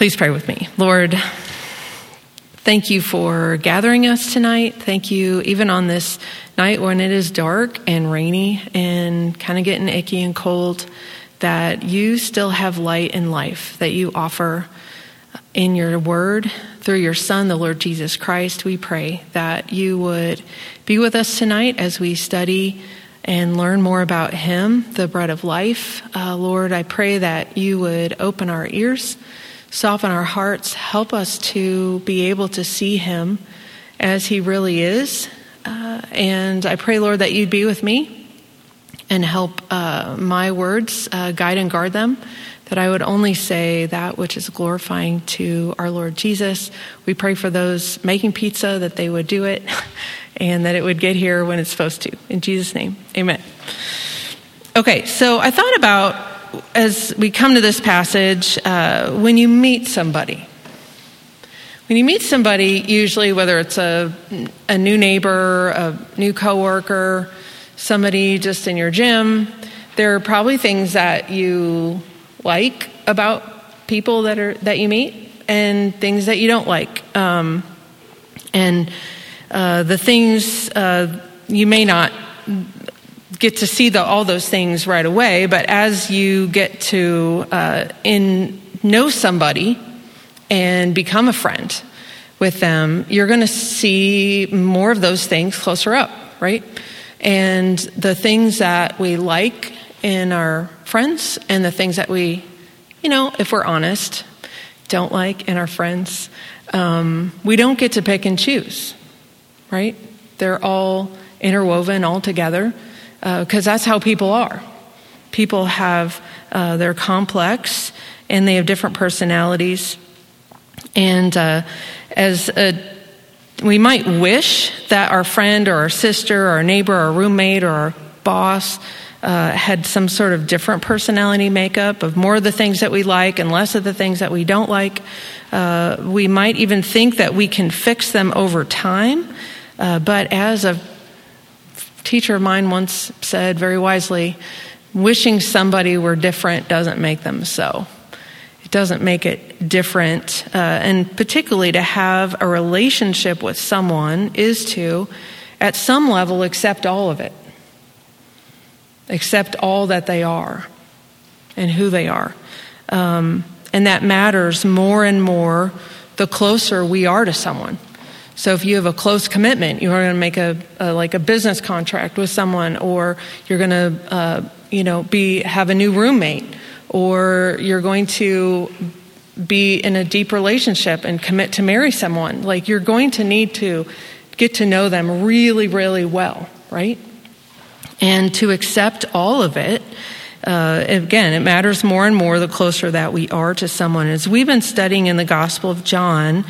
Please pray with me. Lord, thank you for gathering us tonight. Thank you, even on this night when it is dark and rainy and kind of getting icky and cold, that you still have light and life that you offer in your word through your Son, the Lord Jesus Christ. We pray that you would be with us tonight as we study and learn more about Him, the bread of life. Uh, Lord, I pray that you would open our ears, soften our hearts, help us to be able to see Him as He really is. Uh, and I pray, Lord, that you'd be with me and help uh, my words uh, guide and guard them. That I would only say that which is glorifying to our Lord Jesus. We pray for those making pizza that they would do it and that it would get here when it's supposed to. In Jesus' name, amen. Okay, so I thought about as we come to this passage, uh, when you meet somebody, when you meet somebody, usually whether it's a, a new neighbor, a new coworker, somebody just in your gym, there are probably things that you like about people that are that you meet, and things that you don't like. Um, and uh, the things uh, you may not get to see the, all those things right away, but as you get to uh, in know somebody and become a friend with them, you're going to see more of those things closer up, right? And the things that we like in our friends and the things that we, you know, if we're honest, don't like in our friends, um, we don't get to pick and choose right? They're all interwoven all together because uh, that's how people are. People have, uh, they're complex and they have different personalities. And uh, as a, we might wish that our friend or our sister or our neighbor or our roommate or our boss uh, had some sort of different personality makeup of more of the things that we like and less of the things that we don't like. Uh, we might even think that we can fix them over time. Uh, but as a teacher of mine once said very wisely, wishing somebody were different doesn't make them so. It doesn't make it different. Uh, and particularly to have a relationship with someone is to, at some level, accept all of it, accept all that they are and who they are. Um, and that matters more and more the closer we are to someone. So if you have a close commitment, you're going to make a, a like a business contract with someone, or you're going to uh, you know be have a new roommate, or you're going to be in a deep relationship and commit to marry someone. Like you're going to need to get to know them really, really well, right? And to accept all of it. Uh, again, it matters more and more the closer that we are to someone. As we've been studying in the Gospel of John,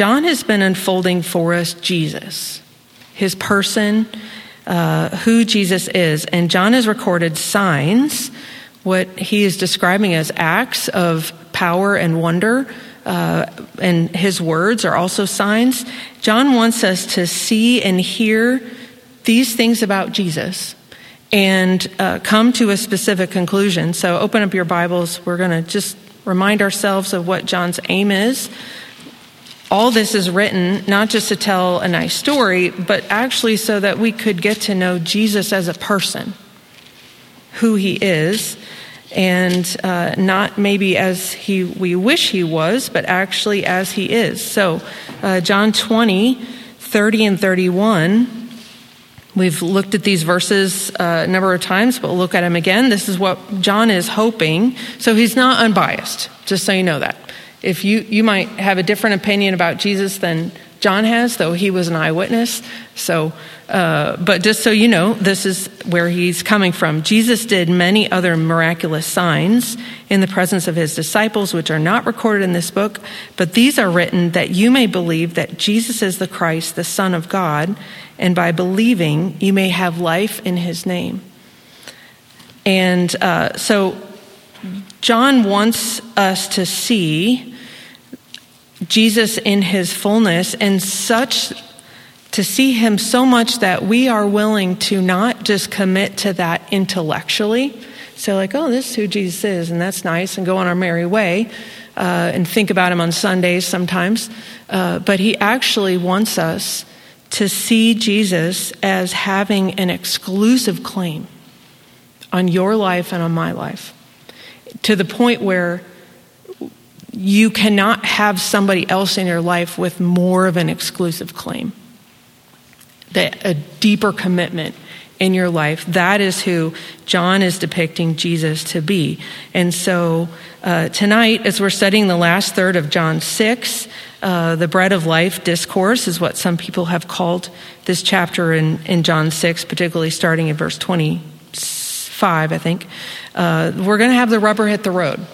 John has been unfolding for us Jesus, his person, uh, who Jesus is. And John has recorded signs, what he is describing as acts of power and wonder. Uh, and his words are also signs. John wants us to see and hear these things about Jesus and uh, come to a specific conclusion. So open up your Bibles. We're going to just remind ourselves of what John's aim is all this is written not just to tell a nice story, but actually so that we could get to know Jesus as a person, who he is, and uh, not maybe as he we wish he was, but actually as he is. So, uh, John 20, 30 and 31. We've looked at these verses uh, a number of times, but we'll look at them again. This is what John is hoping. So he's not unbiased, just so you know that. If you, you might have a different opinion about Jesus than John has, though he was an eyewitness. So, uh, but just so you know, this is where he's coming from. Jesus did many other miraculous signs in the presence of his disciples, which are not recorded in this book, but these are written that you may believe that Jesus is the Christ, the Son of God, and by believing you may have life in his name. And uh, so, John wants us to see Jesus in his fullness and such to see him so much that we are willing to not just commit to that intellectually. So, like, oh, this is who Jesus is, and that's nice, and go on our merry way. uh, and think about him on Sundays sometimes, uh, but he actually wants us to see Jesus as having an exclusive claim on your life and on my life to the point where you cannot have somebody else in your life with more of an exclusive claim, that a deeper commitment in your life. That is who John is depicting Jesus to be. And so uh, tonight, as we're studying the last third of John 6, uh, the bread of life discourse is what some people have called this chapter in, in John 6, particularly starting in verse 25, I think. Uh, we're going to have the rubber hit the road.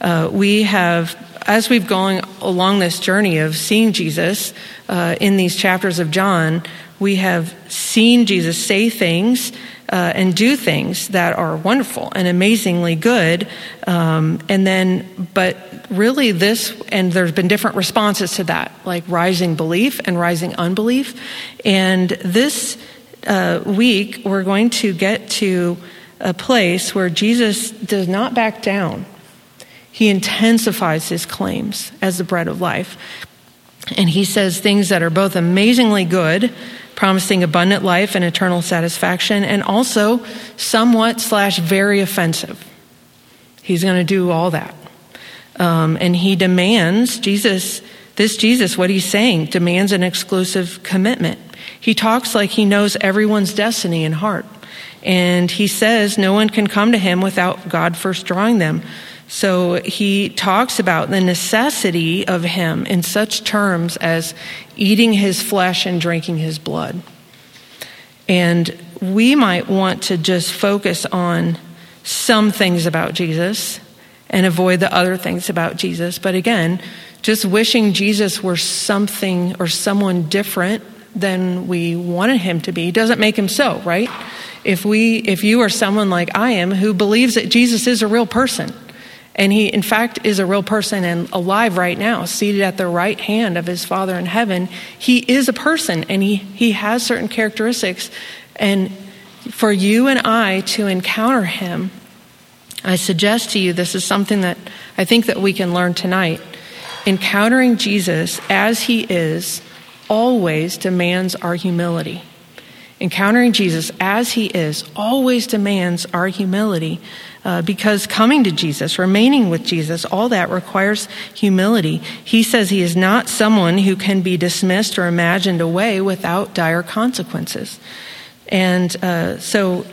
Uh, we have, as we've gone along this journey of seeing Jesus uh, in these chapters of John, we have seen Jesus say things uh, and do things that are wonderful and amazingly good. Um, and then, but really, this, and there's been different responses to that, like rising belief and rising unbelief. And this uh, week, we're going to get to a place where Jesus does not back down. He intensifies his claims as the bread of life. And he says things that are both amazingly good, promising abundant life and eternal satisfaction, and also somewhat slash very offensive. He's going to do all that. Um, and he demands, Jesus, this Jesus, what he's saying, demands an exclusive commitment. He talks like he knows everyone's destiny and heart. And he says no one can come to him without God first drawing them. So he talks about the necessity of him in such terms as eating his flesh and drinking his blood. And we might want to just focus on some things about Jesus and avoid the other things about Jesus. But again, just wishing Jesus were something or someone different than we wanted him to be doesn't make him so, right? If we if you are someone like I am who believes that Jesus is a real person, and he, in fact, is a real person and alive right now, seated at the right hand of his Father in heaven. He is a person and he, he has certain characteristics. And for you and I to encounter him, I suggest to you this is something that I think that we can learn tonight. Encountering Jesus as he is always demands our humility. Encountering Jesus as he is always demands our humility uh, because coming to Jesus, remaining with Jesus, all that requires humility. He says he is not someone who can be dismissed or imagined away without dire consequences. And uh, so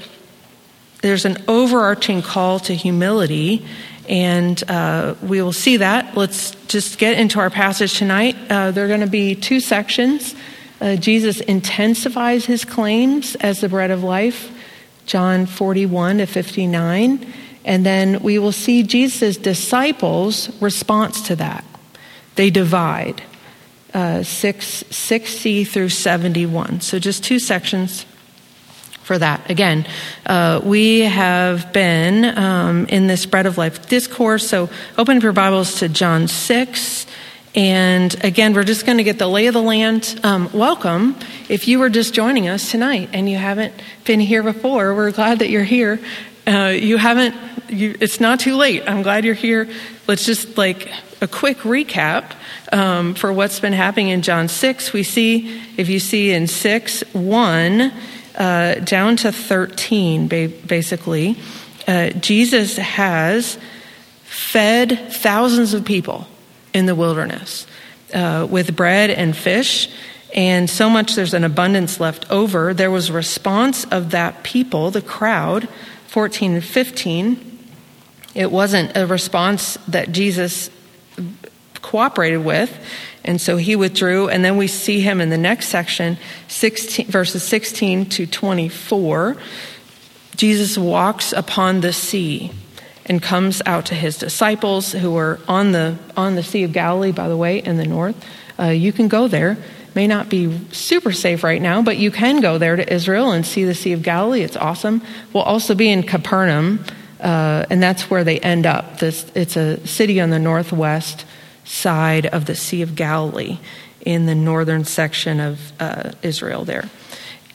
there's an overarching call to humility, and uh, we will see that. Let's just get into our passage tonight. Uh, there are going to be two sections. Uh, Jesus intensifies his claims as the bread of life, John 41 to 59. And then we will see Jesus' disciples' response to that. They divide uh, 6, 6c through 71. So just two sections for that. Again, uh, we have been um, in this bread of life discourse. So open up your Bibles to John 6. And again, we're just going to get the lay of the land. Um, welcome. If you were just joining us tonight and you haven't been here before, we're glad that you're here. Uh, you haven't, you, it's not too late. I'm glad you're here. Let's just like a quick recap um, for what's been happening in John 6. We see, if you see in 6, 1 uh, down to 13, basically, uh, Jesus has fed thousands of people in the wilderness uh, with bread and fish. And so much there's an abundance left over. There was response of that people, the crowd, 14 and 15, it wasn't a response that Jesus cooperated with. And so he withdrew. And then we see him in the next section, 16, verses 16 to 24. Jesus walks upon the sea and comes out to his disciples who are on the, on the Sea of Galilee, by the way, in the north. Uh, you can go there may not be super safe right now, but you can go there to Israel and see the Sea of Galilee. It's awesome. We'll also be in Capernaum, uh, and that's where they end up. This, it's a city on the northwest side of the Sea of Galilee in the northern section of uh, Israel there.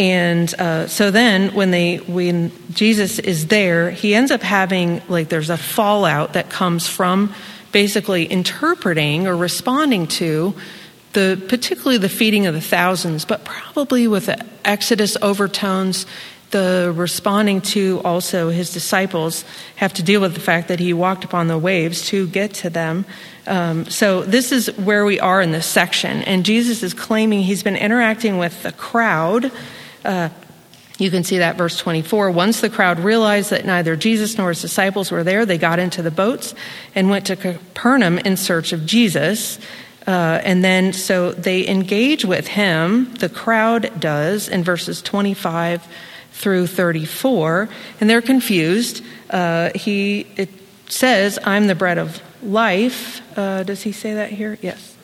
And uh, so then, when they when Jesus is there, he ends up having like there's a fallout that comes from basically interpreting or responding to the particularly the feeding of the thousands, but probably with Exodus overtones, the responding to also his disciples have to deal with the fact that he walked upon the waves to get to them. Um, so this is where we are in this section, and Jesus is claiming he's been interacting with the crowd. Uh, you can see that verse 24. Once the crowd realized that neither Jesus nor his disciples were there, they got into the boats and went to Capernaum in search of Jesus. Uh, and then, so they engage with him, the crowd does, in verses 25 through 34, and they're confused. Uh, he, it says, I'm the bread of life. Uh, does he say that here? Yes.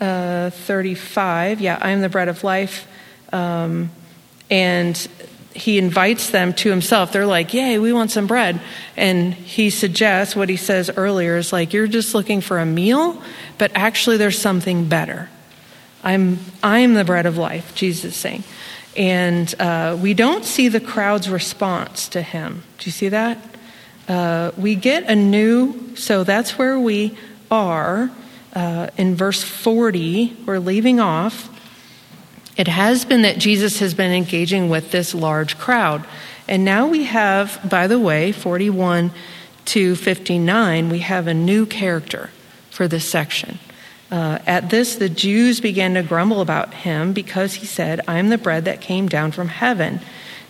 Uh, 35, yeah, I am the bread of life. Um, and he invites them to himself. They're like, Yay, we want some bread. And he suggests what he says earlier is like, You're just looking for a meal, but actually there's something better. I'm, I'm the bread of life, Jesus is saying. And uh, we don't see the crowd's response to him. Do you see that? Uh, we get a new, so that's where we are. Uh, in verse 40, we're leaving off. It has been that Jesus has been engaging with this large crowd. And now we have, by the way, 41 to 59, we have a new character for this section. Uh, at this, the Jews began to grumble about him because he said, I am the bread that came down from heaven.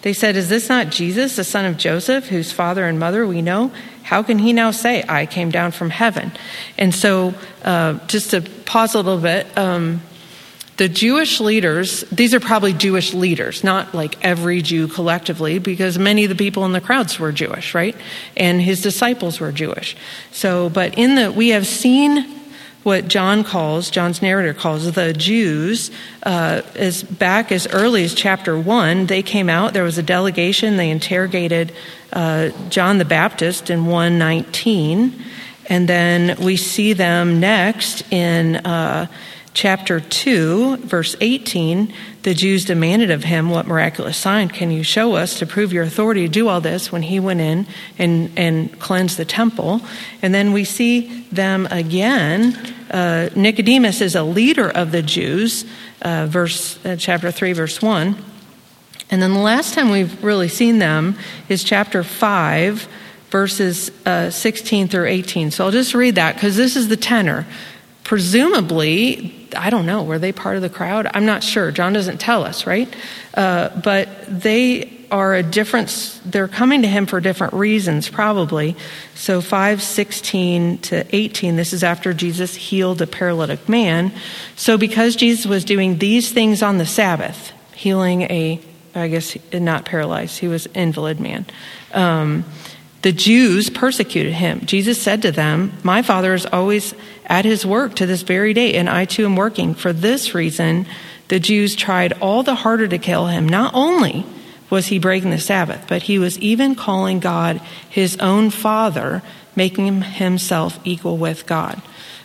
They said, Is this not Jesus, the son of Joseph, whose father and mother we know? How can he now say, I came down from heaven? And so, uh, just to pause a little bit, um, the Jewish leaders, these are probably Jewish leaders, not like every Jew collectively, because many of the people in the crowds were Jewish, right? And his disciples were Jewish. So, but in the, we have seen what John calls, John's narrator calls the Jews, uh, as back as early as chapter one, they came out. There was a delegation. They interrogated uh, John the Baptist in 119. And then we see them next in uh, chapter 2, verse 18, the Jews demanded of him, What miraculous sign can you show us to prove your authority to do all this when he went in and, and cleansed the temple? And then we see them again. Uh, Nicodemus is a leader of the Jews, uh, verse, uh, chapter 3, verse 1. And then the last time we've really seen them is chapter 5, verses uh, 16 through 18. So I'll just read that because this is the tenor presumably, I don't know, were they part of the crowd? I'm not sure. John doesn't tell us, right? Uh, but they are a different, they're coming to him for different reasons, probably. So 5, 16 to 18, this is after Jesus healed a paralytic man. So because Jesus was doing these things on the Sabbath, healing a, I guess, not paralyzed, he was invalid man. Um, the Jews persecuted him. Jesus said to them, My Father is always at his work to this very day, and I too am working. For this reason, the Jews tried all the harder to kill him. Not only was he breaking the Sabbath, but he was even calling God his own Father, making himself equal with God.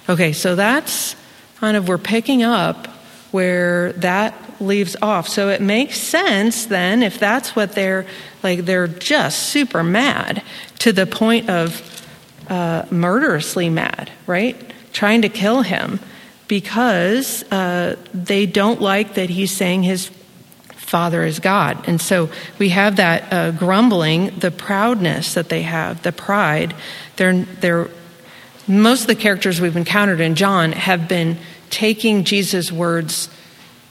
Okay, so that's kind of, we're picking up where that leaves off. So it makes sense then, if that's what they're like, they're just super mad to the point of uh, murderously mad, right? Trying to kill him because uh, they don't like that he's saying his Father is God. And so we have that uh, grumbling, the proudness that they have, the pride. They're, they're, most of the characters we've encountered in John have been taking Jesus' words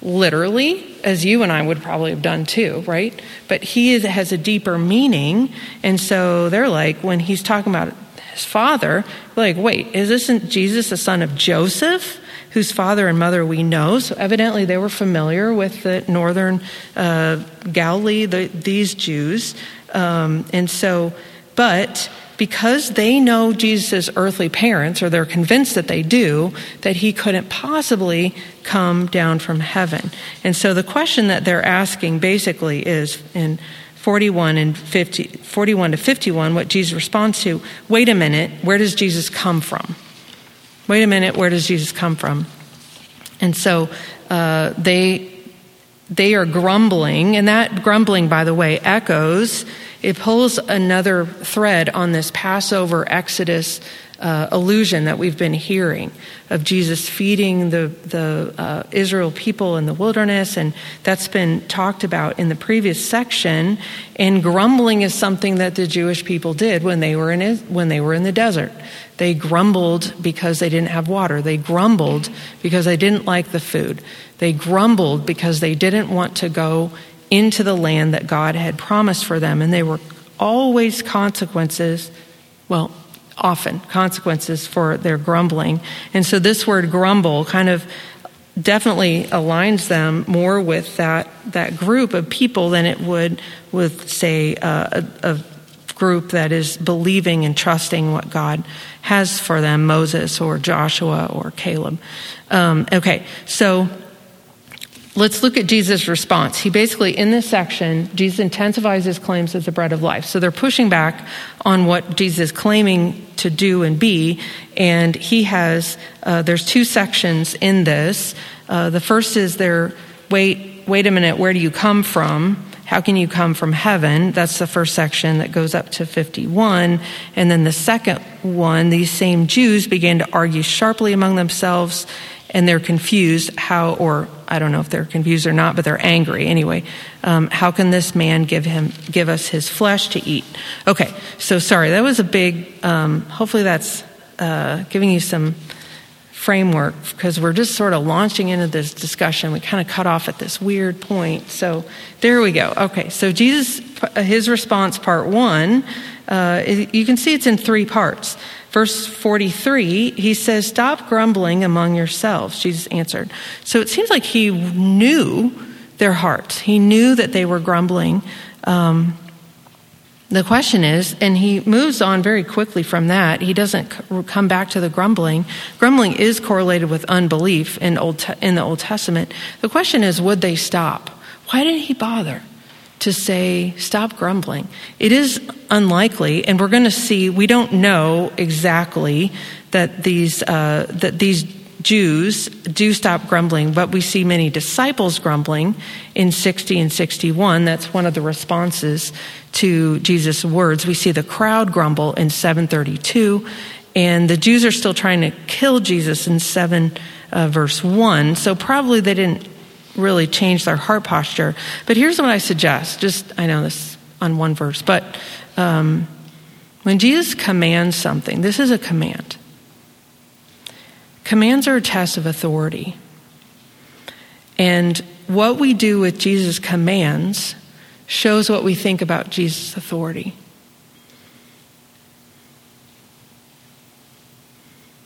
literally, as you and I would probably have done too, right? But he is, has a deeper meaning. And so they're like, when he's talking about his father, like, wait, is this Jesus the son of Joseph? Whose father and mother we know. So evidently they were familiar with the northern uh, Galilee, the, these Jews. Um, and so, but because they know Jesus' earthly parents, or they're convinced that they do, that he couldn't possibly come down from heaven. And so the question that they're asking basically is in 41 and 50, 41 to 51, what Jesus responds to, wait a minute, where does Jesus come from? Wait a minute, where does Jesus come from? And so uh, they they are grumbling, and that grumbling, by the way, echoes it pulls another thread on this Passover Exodus uh, illusion that we've been hearing of Jesus feeding the, the uh, Israel people in the wilderness, and that's been talked about in the previous section. And grumbling is something that the Jewish people did when they were in, when they were in the desert. They grumbled because they didn't have water. They grumbled because they didn't like the food. They grumbled because they didn't want to go into the land that God had promised for them. And they were always consequences, well, often consequences for their grumbling. And so this word grumble kind of definitely aligns them more with that, that group of people than it would with, say, a, a group that is believing and trusting what God has for them, Moses or Joshua or Caleb. Um, okay, so let's look at Jesus' response. He basically, in this section, Jesus intensifies his claims as the bread of life. So they're pushing back on what Jesus is claiming to do and be. And he has, uh, there's two sections in this. Uh, the first is there, wait, wait a minute, where do you come from? How can you come from heaven? That's the first section that goes up to 51. And then the second one, these same Jews began to argue sharply among themselves and they're confused how, or I don't know if they're confused or not, but they're angry anyway. Um, how can this man give him, give us his flesh to eat? Okay, so sorry, that was a big. Um, hopefully, that's uh, giving you some framework because we're just sort of launching into this discussion. We kind of cut off at this weird point. So there we go. Okay, so Jesus, his response, part one, uh, you can see it's in three parts. Verse 43, he says, Stop grumbling among yourselves, Jesus answered. So it seems like he knew their hearts. He knew that they were grumbling. Um, the question is, and he moves on very quickly from that. He doesn't come back to the grumbling. Grumbling is correlated with unbelief in, Old, in the Old Testament. The question is, would they stop? Why didn't he bother? To say, stop grumbling. It is unlikely, and we're going to see, we don't know exactly that these, uh, that these Jews do stop grumbling, but we see many disciples grumbling in 60 and 61. That's one of the responses to Jesus' words. We see the crowd grumble in 732, and the Jews are still trying to kill Jesus in 7 uh, verse 1. So probably they didn't really change their heart posture. But here's what I suggest just, I know this on one verse, but um, when Jesus commands something, this is a command. Commands are a test of authority. And what we do with Jesus' commands shows what we think about Jesus' authority.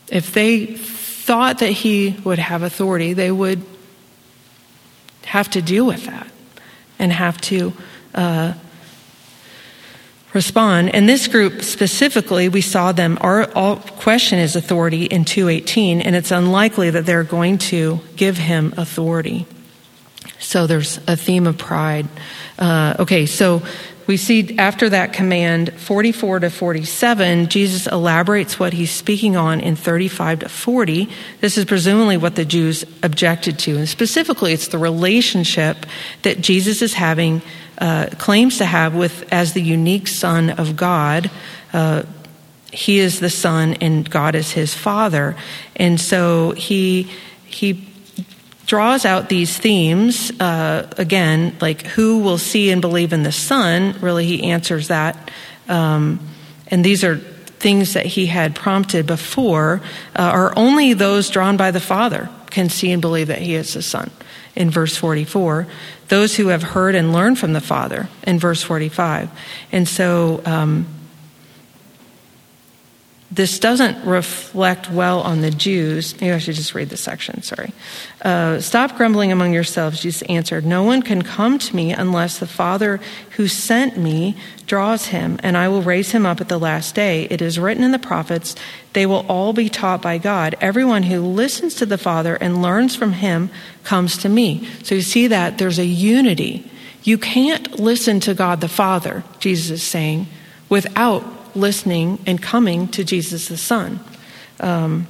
If they thought that he would have authority, they would have to deal with that and have to uh, respond. And this group specifically, we saw them our, all question his authority in 218, and it's unlikely that they're going to give him authority. So there's a theme of pride. Uh, okay, so we see after that command, 44 to 47, Jesus elaborates what he's speaking on in 35 to 40. This is presumably what the Jews objected to. And specifically, it's the relationship that Jesus is having, uh, claims to have with, as the unique Son of God. Uh, he is the Son and God is his Father. And so he, he draws out these themes. Uh, again, like who will see and believe in the Son, really, he answers that. Um, and these are things that he had prompted before, uh, are only those drawn by the Father can see and believe that he is the Son. In verse 44, those who have heard and learned from the Father, in verse 45. And so, um, this doesn't reflect well on the Jews. Maybe I should just read the section, sorry. Uh, Stop grumbling among yourselves, Jesus answered. No one can come to me unless the Father who sent me draws him, and I will raise him up at the last day. It is written in the prophets, they will all be taught by God. Everyone who listens to the Father and learns from him comes to me. So you see that there's a unity. You can't listen to God the Father, Jesus is saying, without listening and coming to Jesus the Son. Um,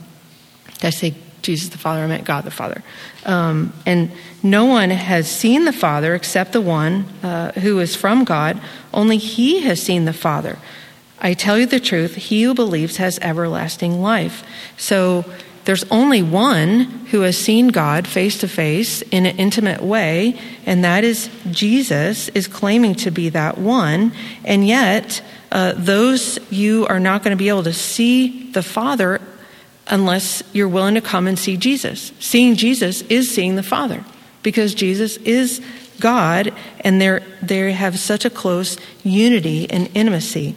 I say Jesus the Father, I meant God the Father. Um, and no one has seen the Father except the one uh, who is from God. Only he has seen the Father. I tell you the truth, he who believes has everlasting life. So there's only one who has seen God face to face in an intimate way, and that is Jesus, is claiming to be that one. And yet, uh, those you are not going to be able to see the Father unless you're willing to come and see Jesus. Seeing Jesus is seeing the Father because Jesus is God, and they they have such a close unity and intimacy.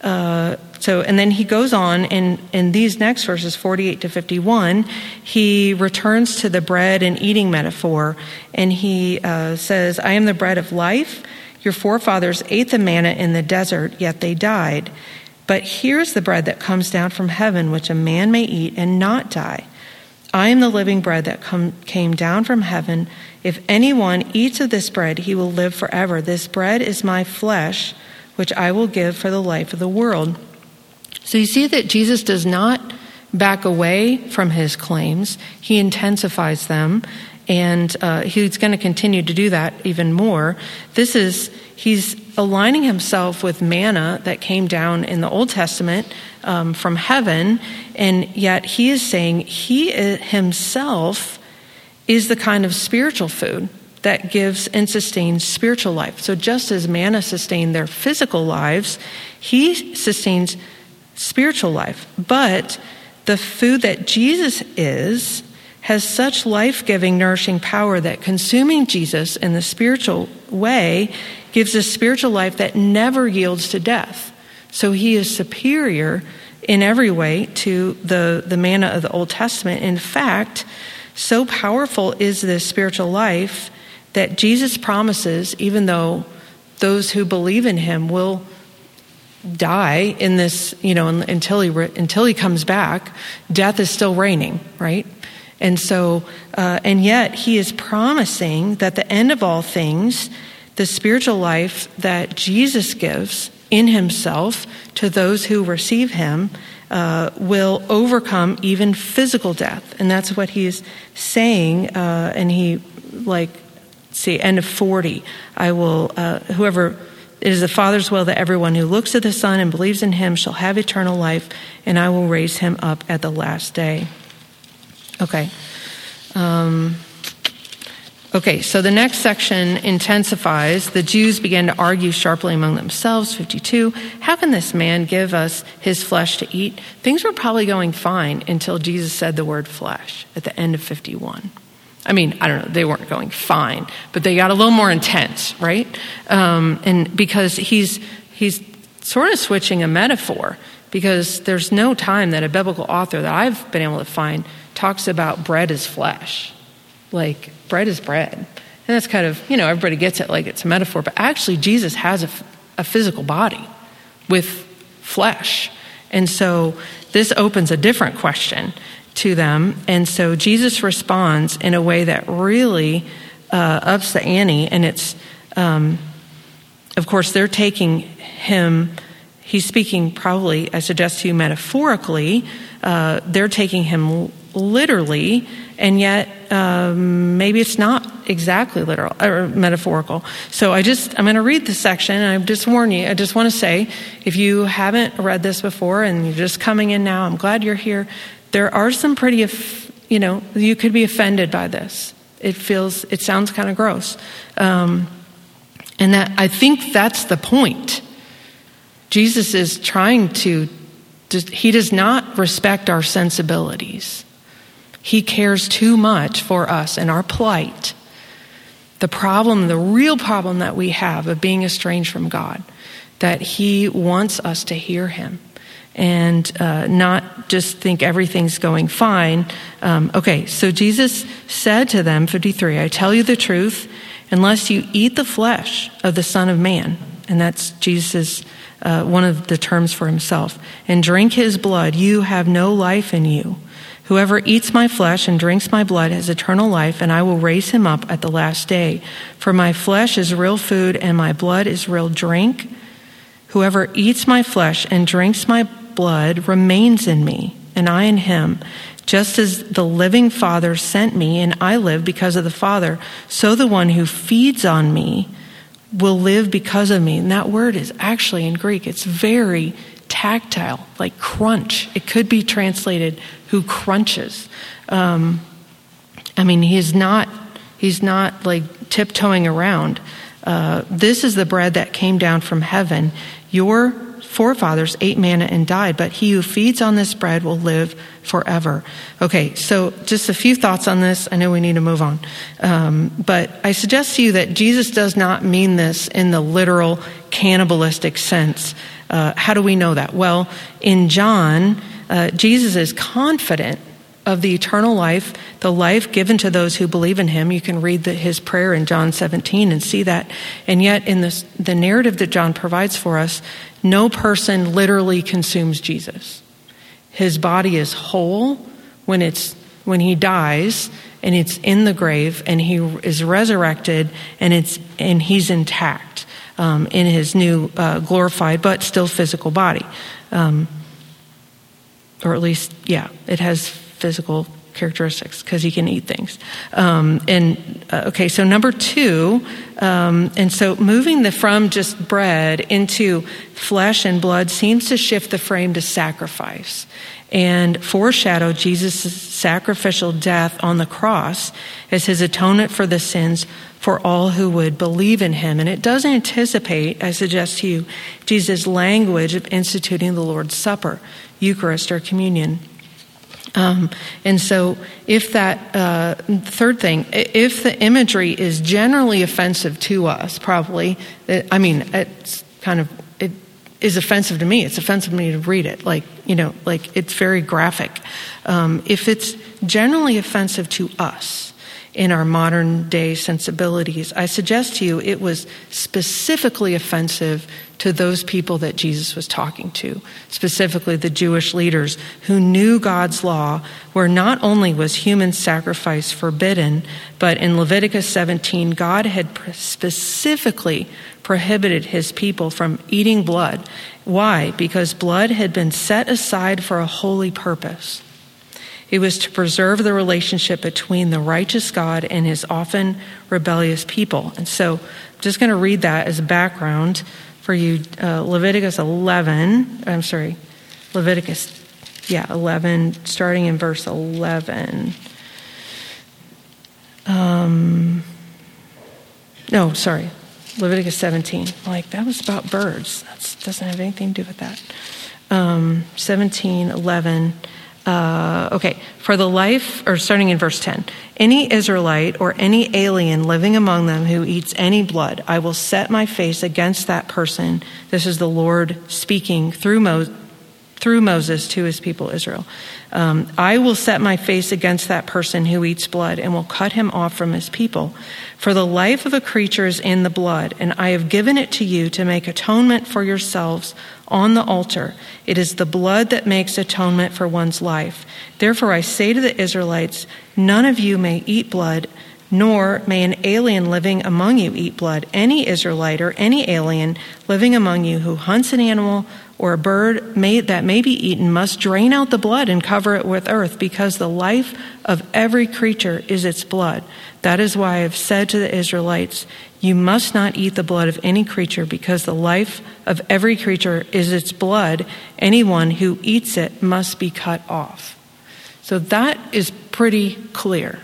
Uh, so, and then he goes on in, in these next verses, 48 to 51, he returns to the bread and eating metaphor, and he uh, says, I am the bread of life. Your forefathers ate the manna in the desert, yet they died. But here's the bread that comes down from heaven, which a man may eat and not die. I am the living bread that come, came down from heaven. If anyone eats of this bread, he will live forever. This bread is my flesh, which I will give for the life of the world. So you see that Jesus does not back away from his claims, he intensifies them, and uh, he's going to continue to do that even more. This is, he's aligning himself with manna that came down in the Old Testament um, from heaven, and yet he is saying he himself is the kind of spiritual food that gives and sustains spiritual life. So just as manna sustained their physical lives, he sustains spiritual life. But the food that Jesus is has such life giving, nourishing power that consuming Jesus in the spiritual way gives a spiritual life that never yields to death. So he is superior in every way to the, the manna of the Old Testament. In fact, so powerful is this spiritual life that Jesus promises, even though those who believe in him will die in this, you know, until he, until he comes back, death is still reigning, right? And so, uh, and yet he is promising that the end of all things, the spiritual life that Jesus gives in himself to those who receive him, uh, will overcome even physical death. And that's what he's saying. Uh, and he, like, see, end of 40, I will, uh, whoever it is the Father's will that everyone who looks at the Son and believes in him shall have eternal life, and I will raise him up at the last day. Okay. Um, okay, so the next section intensifies. The Jews began to argue sharply among themselves. 52. How can this man give us his flesh to eat? Things were probably going fine until Jesus said the word flesh at the end of 51. I mean, I don't know, they weren't going fine, but they got a little more intense, right? Um, and because he's, he's sort of switching a metaphor, because there's no time that a biblical author that I've been able to find talks about bread as flesh. Like, bread is bread. And that's kind of, you know, everybody gets it like it's a metaphor, but actually, Jesus has a, a physical body with flesh. And so this opens a different question to them. And so Jesus responds in a way that really uh, ups the ante. And it's, um, of course, they're taking him, he's speaking probably, I suggest to you, metaphorically. Uh, they're taking him literally, and yet um, maybe it's not exactly literal or metaphorical. So I just I'm going to read this section, and I just warn you. I just want to say, if you haven't read this before and you're just coming in now, I'm glad you're here there are some pretty, you know, you could be offended by this. It feels, it sounds kind of gross. Um, and that, I think that's the point. Jesus is trying to, he does not respect our sensibilities. He cares too much for us and our plight. The problem, the real problem that we have of being estranged from God, that He wants us to hear Him and uh, not just think everything's going fine. Um, okay, so Jesus said to them, 53, I tell you the truth, unless you eat the flesh of the Son of Man, and that's Jesus' uh, one of the terms for himself, and drink his blood, you have no life in you. Whoever eats my flesh and drinks my blood has eternal life, and I will raise him up at the last day. For my flesh is real food, and my blood is real drink. Whoever eats my flesh and drinks my blood remains in me, and I in him. Just as the living Father sent me, and I live because of the Father, so the one who feeds on me will live because of me. And that word is actually in Greek, it's very tactile, like crunch. It could be translated who crunches. Um, I mean, he's not, he's not like tiptoeing around. Uh, this is the bread that came down from heaven. Your forefathers ate manna and died, but he who feeds on this bread will live forever. Okay, so just a few thoughts on this. I know we need to move on. Um, but I suggest to you that Jesus does not mean this in the literal cannibalistic sense. Uh, how do we know that? Well, in John, uh, Jesus is confident of the eternal life, the life given to those who believe in him. You can read the, his prayer in John 17 and see that. And yet, in this, the narrative that John provides for us, no person literally consumes Jesus. His body is whole when, it's, when he dies and it's in the grave and he is resurrected and, it's, and he's intact um, in his new uh, glorified but still physical body. Um, or at least, yeah, it has physical characteristics because he can eat things. Um, and uh, okay, so number two, um, and so moving the from just bread into flesh and blood seems to shift the frame to sacrifice and foreshadow Jesus' sacrificial death on the cross as his atonement for the sins for all who would believe in him. And it does anticipate, I suggest to you, Jesus' language of instituting the Lord's Supper, Eucharist, or communion. Um, and so, if that uh, third thing, if the imagery is generally offensive to us, probably, it, I mean, it's kind of it is offensive to me. It's offensive to me to read it. Like you know, like it's very graphic. Um, if it's generally offensive to us, in our modern day sensibilities. I suggest to you it was specifically offensive to those people that Jesus was talking to, specifically the Jewish leaders who knew God's law, where not only was human sacrifice forbidden, but in Leviticus 17, God had specifically prohibited his people from eating blood. Why? Because blood had been set aside for a holy purpose. It was to preserve the relationship between the righteous God and his often rebellious people. And so I'm just going to read that as a background for you. Uh, Leviticus 11, I'm sorry, Leviticus, yeah, 11, starting in verse 11. Um, no, sorry, Leviticus 17. Like, that was about birds. That doesn't have anything to do with that. Um, 17, 11. Uh, okay, for the life, or starting in verse 10, any Israelite or any alien living among them who eats any blood, I will set my face against that person. This is the Lord speaking through, Mo- through Moses to his people Israel. Um, I will set my face against that person who eats blood and will cut him off from his people. For the life of a creature is in the blood, and I have given it to you to make atonement for yourselves on the altar. It is the blood that makes atonement for one's life. Therefore, I say to the Israelites, none of you may eat blood, nor may an alien living among you eat blood. Any Israelite or any alien living among you who hunts an animal or a bird may, that may be eaten must drain out the blood and cover it with earth, because the life of every creature is its blood. That is why I have said to the Israelites, You must not eat the blood of any creature, because the life of every creature is its blood. Anyone who eats it must be cut off. So that is pretty clear.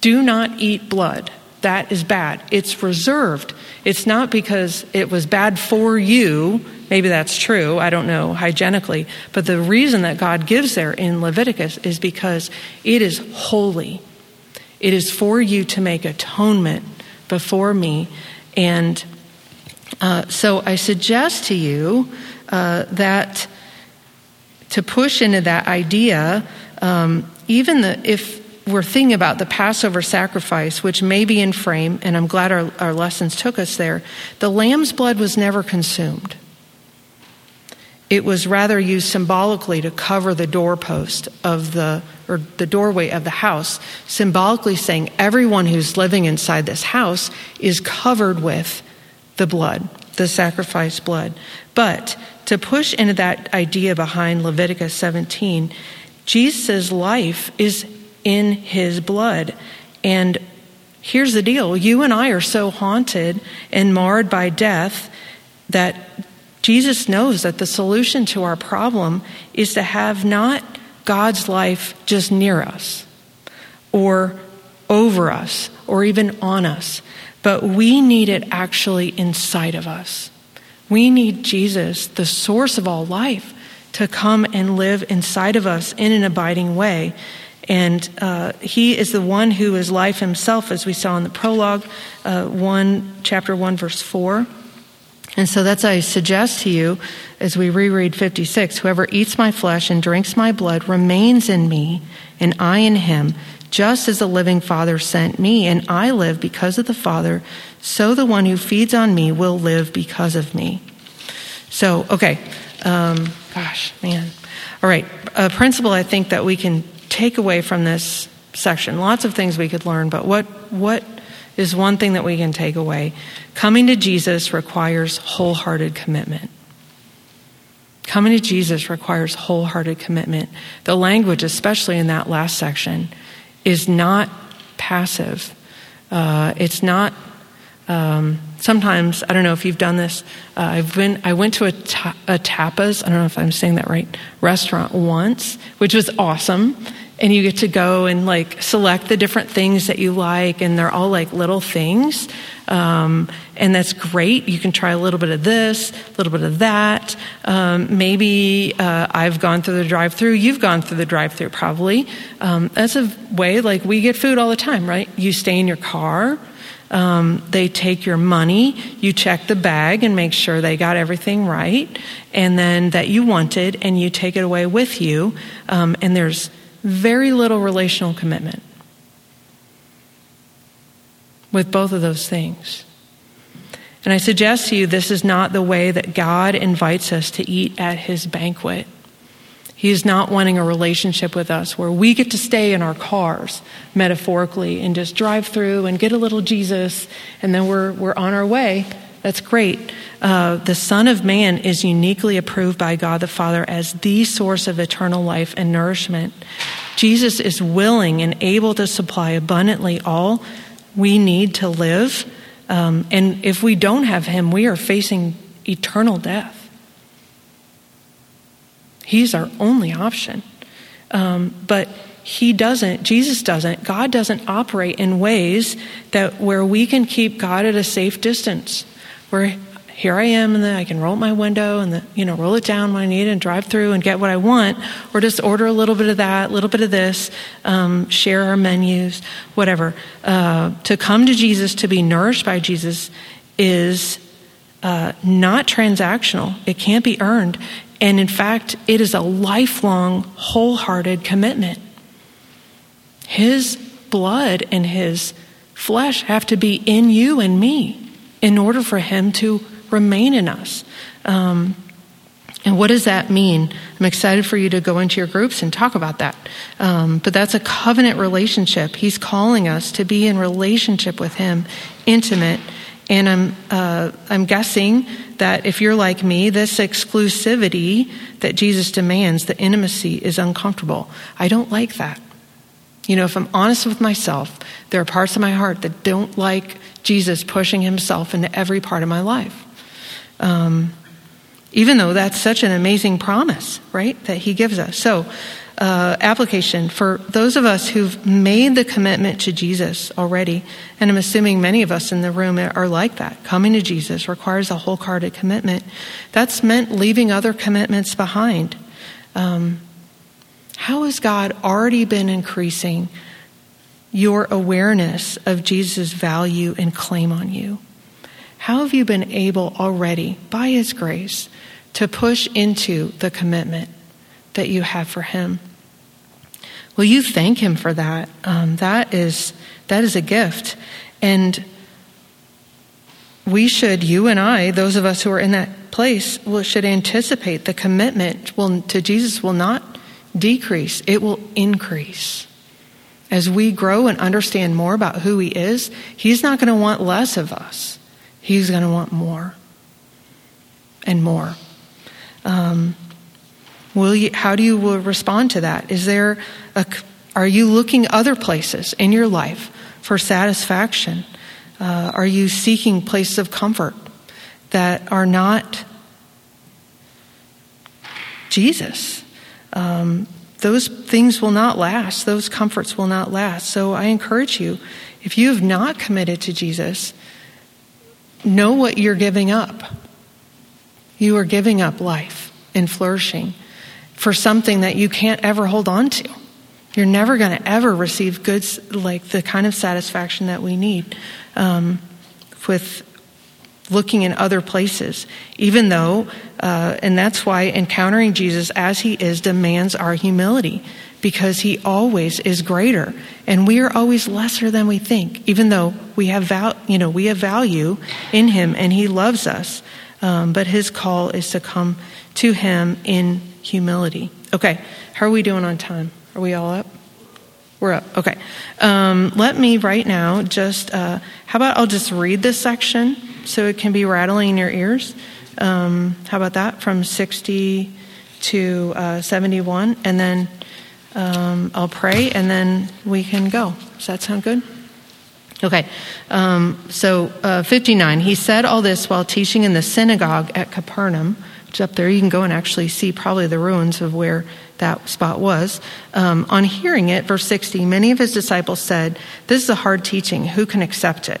Do not eat blood. That is bad. It's reserved. It's not because it was bad for you. Maybe that's true. I don't know hygienically. But the reason that God gives there in Leviticus is because it is holy. It is for you to make atonement before me. And uh, so I suggest to you uh, that to push into that idea, um, even the, if we're thinking about the Passover sacrifice, which may be in frame, and I'm glad our, our lessons took us there, the lamb's blood was never consumed. It was rather used symbolically to cover the doorpost of the, or the doorway of the house, symbolically saying everyone who's living inside this house is covered with the blood, the sacrifice blood. But to push into that idea behind Leviticus 17, Jesus' life is in his blood. And here's the deal you and I are so haunted and marred by death that Jesus knows that the solution to our problem is to have not God's life just near us or over us or even on us, but we need it actually inside of us. We need Jesus, the source of all life, to come and live inside of us in an abiding way. And uh, he is the one who is life himself, as we saw in the prologue, uh, 1, chapter 1, verse 4. And so that's I suggest to you as we reread 56 whoever eats my flesh and drinks my blood remains in me, and I in him, just as the living Father sent me, and I live because of the Father, so the one who feeds on me will live because of me. So, okay, um, gosh, man. All right, a principle I think that we can take away from this section. Lots of things we could learn, but what what is one thing that we can take away? Coming to Jesus requires wholehearted commitment. Coming to Jesus requires wholehearted commitment. The language, especially in that last section, is not passive. Uh, it's not um, sometimes I don't know if you've done this. Uh, I've been I went to a, ta- a tapas. I don't know if I'm saying that right. Restaurant once, which was awesome, and you get to go and like select the different things that you like, and they're all like little things, um, and that's great. You can try a little bit of this, a little bit of that. Um, maybe uh, I've gone through the drive-through. You've gone through the drive-through, probably. Um, that's a way like we get food all the time, right? You stay in your car. Um, they take your money, you check the bag and make sure they got everything right, and then that you wanted, and you take it away with you. Um, and there's very little relational commitment with both of those things. And I suggest to you this is not the way that God invites us to eat at his banquet. He is not wanting a relationship with us where we get to stay in our cars, metaphorically, and just drive through and get a little Jesus, and then we're, we're on our way. That's great. Uh, the Son of Man is uniquely approved by God the Father as the source of eternal life and nourishment. Jesus is willing and able to supply abundantly all we need to live. Um, and if we don't have Him, we are facing eternal death. He's our only option. Um, but he doesn't, Jesus doesn't, God doesn't operate in ways that where we can keep God at a safe distance. Where here I am and I can roll up my window and the, you know roll it down when I need it and drive through and get what I want, or just order a little bit of that, a little bit of this, um, share our menus, whatever. Uh, to come to Jesus, to be nourished by Jesus, is uh, not transactional. It can't be earned. And in fact, it is a lifelong, wholehearted commitment. His blood and his flesh have to be in you and me in order for him to remain in us. Um, and what does that mean? I'm excited for you to go into your groups and talk about that. Um, but that's a covenant relationship. He's calling us to be in relationship with Him, intimate. And I'm, uh, I'm guessing that if you're like me, this exclusivity that Jesus demands, the intimacy, is uncomfortable. I don't like that. You know, if I'm honest with myself, there are parts of my heart that don't like Jesus pushing himself into every part of my life. Um, even though that's such an amazing promise, right, that he gives us. So, uh, application for those of us who've made the commitment to Jesus already, and I'm assuming many of us in the room are like that. Coming to Jesus requires a wholehearted commitment. That's meant leaving other commitments behind. Um, how has God already been increasing your awareness of Jesus' value and claim on you? How have you been able already, by His grace, to push into the commitment that you have for Him? Will you thank Him for that? Um, that is that is a gift, and we should, you and I, those of us who are in that place, will, should anticipate the commitment will, to Jesus will not decrease; it will increase. As we grow and understand more about who He is, He's not going to want less of us. He's going to want more and more. Um, Will you, how do you respond to that? Is there a, are you looking other places in your life for satisfaction? Uh, are you seeking places of comfort that are not Jesus. Um, those things will not last. Those comforts will not last. So I encourage you, if you have not committed to Jesus, know what you're giving up. You are giving up life and flourishing for something that you can't ever hold on to. You're never going to ever receive goods like the kind of satisfaction that we need um, with looking in other places, even though, uh, and that's why encountering Jesus as he is demands our humility because he always is greater and we are always lesser than we think even though we have val- you know we have value in him and he loves us um, but his call is to come to him in humility. Okay how are we doing on time? Are we all up? We're up okay. Um, let me right now just uh, how about i'll just read this section so it can be rattling in your ears. Um, how about that? From 60 to uh, 71. And then um, I'll pray and then we can go. Does that sound good? Okay. Um, so uh, 59. He said all this while teaching in the synagogue at Capernaum, which up there. You can go and actually see probably the ruins of where that spot was. Um, on hearing it, verse 60, many of his disciples said, This is a hard teaching. Who can accept it?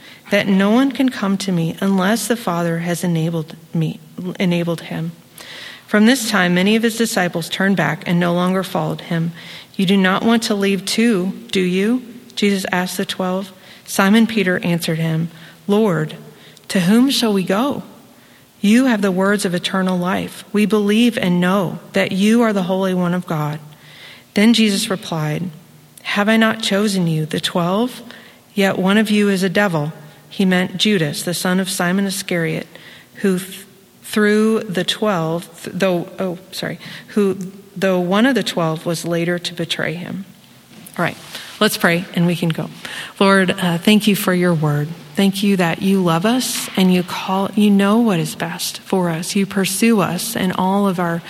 that no one can come to me unless the Father has enabled me enabled him. From this time many of his disciples turned back and no longer followed him. You do not want to leave too, do you? Jesus asked the 12. Simon Peter answered him, Lord, to whom shall we go? You have the words of eternal life. We believe and know that you are the Holy One of God. Then Jesus replied, Have I not chosen you, the twelve? Yet one of you is a devil he meant Judas, the son of Simon Iscariot, who th- through the twelve, th- though, oh, sorry, who, though one of the twelve was later to betray him. All right, let's pray and we can go. Lord, uh, thank you for your word. Thank you that you love us and you call, you know what is best for us. You pursue us in all of our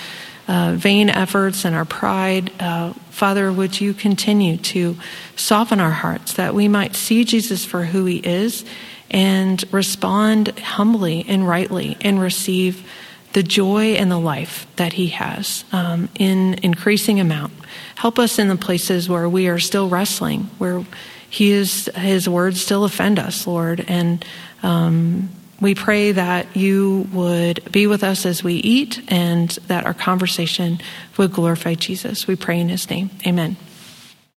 uh, vain efforts and our pride. Uh, Father, would you continue to soften our hearts that we might see Jesus for who he is and respond humbly and rightly and receive the joy and the life that he has um, in increasing amount. Help us in the places where we are still wrestling, where he is, his words still offend us, Lord. And um, we pray that you would be with us as we eat and that our conversation would glorify Jesus. We pray in his name. Amen.